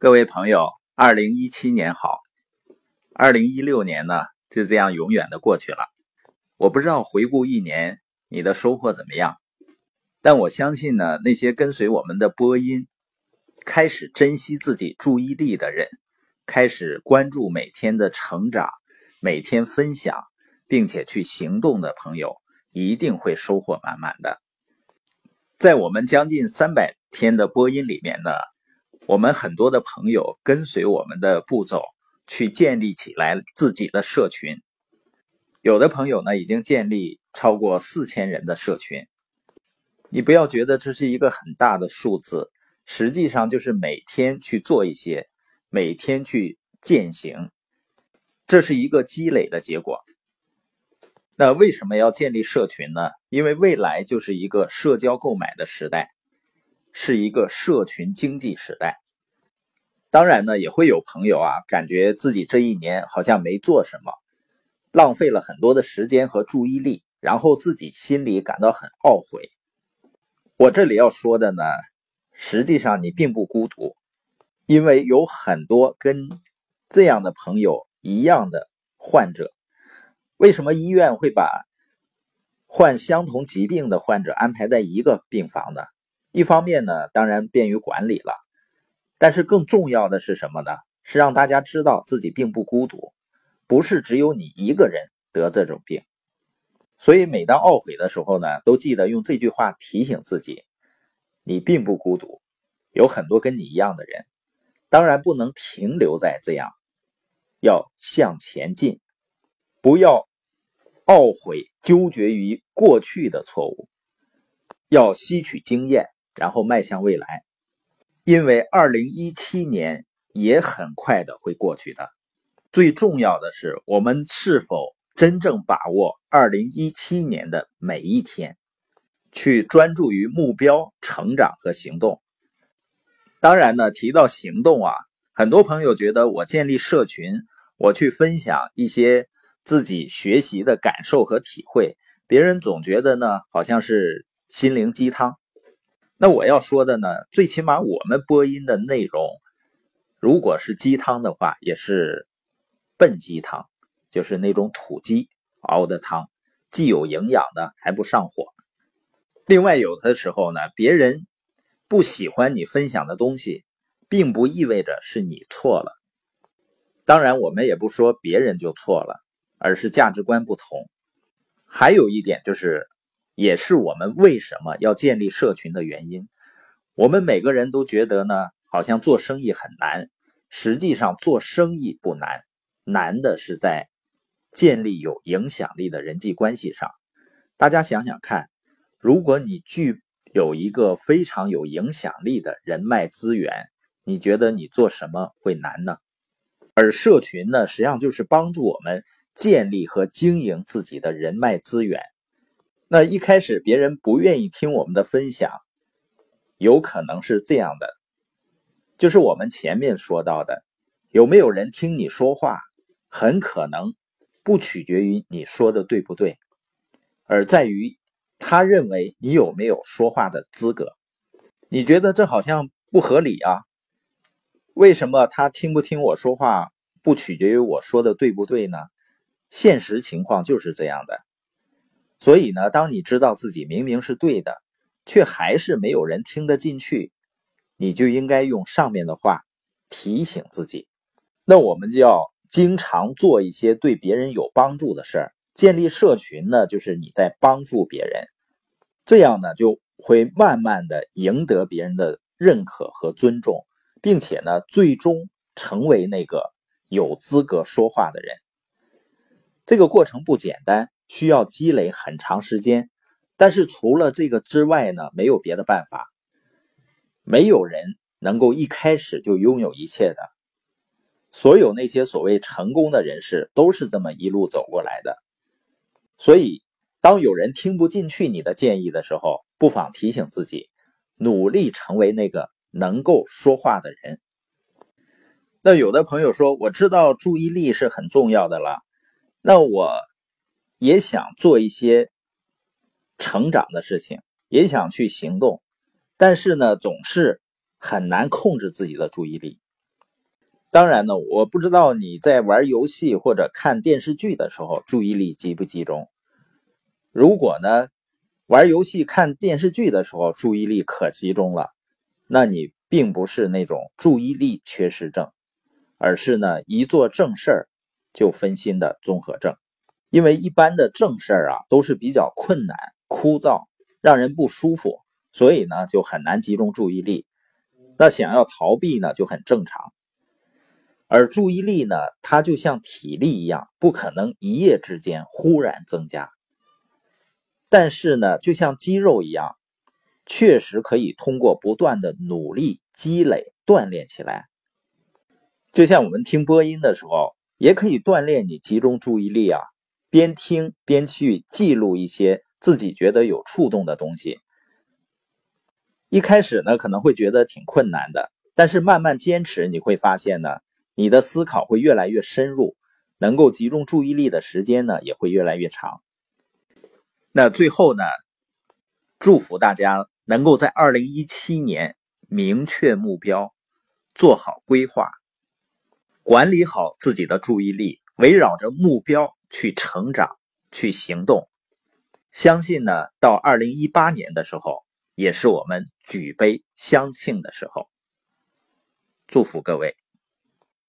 各位朋友，二零一七年好，二零一六年呢就这样永远的过去了。我不知道回顾一年你的收获怎么样，但我相信呢，那些跟随我们的播音，开始珍惜自己注意力的人，开始关注每天的成长，每天分享，并且去行动的朋友，一定会收获满满的。在我们将近三百天的播音里面呢。我们很多的朋友跟随我们的步骤去建立起来自己的社群，有的朋友呢已经建立超过四千人的社群。你不要觉得这是一个很大的数字，实际上就是每天去做一些，每天去践行，这是一个积累的结果。那为什么要建立社群呢？因为未来就是一个社交购买的时代。是一个社群经济时代，当然呢，也会有朋友啊，感觉自己这一年好像没做什么，浪费了很多的时间和注意力，然后自己心里感到很懊悔。我这里要说的呢，实际上你并不孤独，因为有很多跟这样的朋友一样的患者。为什么医院会把患相同疾病的患者安排在一个病房呢？一方面呢，当然便于管理了，但是更重要的是什么呢？是让大家知道自己并不孤独，不是只有你一个人得这种病。所以每当懊悔的时候呢，都记得用这句话提醒自己：你并不孤独，有很多跟你一样的人。当然不能停留在这样，要向前进，不要懊悔纠结于过去的错误，要吸取经验。然后迈向未来，因为二零一七年也很快的会过去的。最重要的是，我们是否真正把握二零一七年的每一天，去专注于目标、成长和行动。当然呢，提到行动啊，很多朋友觉得我建立社群，我去分享一些自己学习的感受和体会，别人总觉得呢，好像是心灵鸡汤。那我要说的呢，最起码我们播音的内容，如果是鸡汤的话，也是笨鸡汤，就是那种土鸡熬的汤，既有营养的，还不上火。另外，有的时候呢，别人不喜欢你分享的东西，并不意味着是你错了。当然，我们也不说别人就错了，而是价值观不同。还有一点就是。也是我们为什么要建立社群的原因。我们每个人都觉得呢，好像做生意很难。实际上，做生意不难，难的是在建立有影响力的人际关系上。大家想想看，如果你具有一个非常有影响力的人脉资源，你觉得你做什么会难呢？而社群呢，实际上就是帮助我们建立和经营自己的人脉资源。那一开始别人不愿意听我们的分享，有可能是这样的，就是我们前面说到的，有没有人听你说话，很可能不取决于你说的对不对，而在于他认为你有没有说话的资格。你觉得这好像不合理啊？为什么他听不听我说话不取决于我说的对不对呢？现实情况就是这样的。所以呢，当你知道自己明明是对的，却还是没有人听得进去，你就应该用上面的话提醒自己。那我们就要经常做一些对别人有帮助的事儿。建立社群呢，就是你在帮助别人，这样呢就会慢慢的赢得别人的认可和尊重，并且呢，最终成为那个有资格说话的人。这个过程不简单。需要积累很长时间，但是除了这个之外呢，没有别的办法。没有人能够一开始就拥有一切的，所有那些所谓成功的人士都是这么一路走过来的。所以，当有人听不进去你的建议的时候，不妨提醒自己，努力成为那个能够说话的人。那有的朋友说：“我知道注意力是很重要的了，那我。”也想做一些成长的事情，也想去行动，但是呢，总是很难控制自己的注意力。当然呢，我不知道你在玩游戏或者看电视剧的时候注意力集不集中。如果呢，玩游戏看电视剧的时候注意力可集中了，那你并不是那种注意力缺失症，而是呢一做正事儿就分心的综合症。因为一般的正事儿啊都是比较困难、枯燥，让人不舒服，所以呢就很难集中注意力。那想要逃避呢就很正常。而注意力呢，它就像体力一样，不可能一夜之间忽然增加。但是呢，就像肌肉一样，确实可以通过不断的努力积累锻炼起来。就像我们听播音的时候，也可以锻炼你集中注意力啊，边听边去记录一些自己觉得有触动的东西。一开始呢，可能会觉得挺困难的，但是慢慢坚持，你会发现呢。你的思考会越来越深入，能够集中注意力的时间呢也会越来越长。那最后呢，祝福大家能够在二零一七年明确目标，做好规划，管理好自己的注意力，围绕着目标去成长、去行动。相信呢，到二零一八年的时候，也是我们举杯相庆的时候。祝福各位。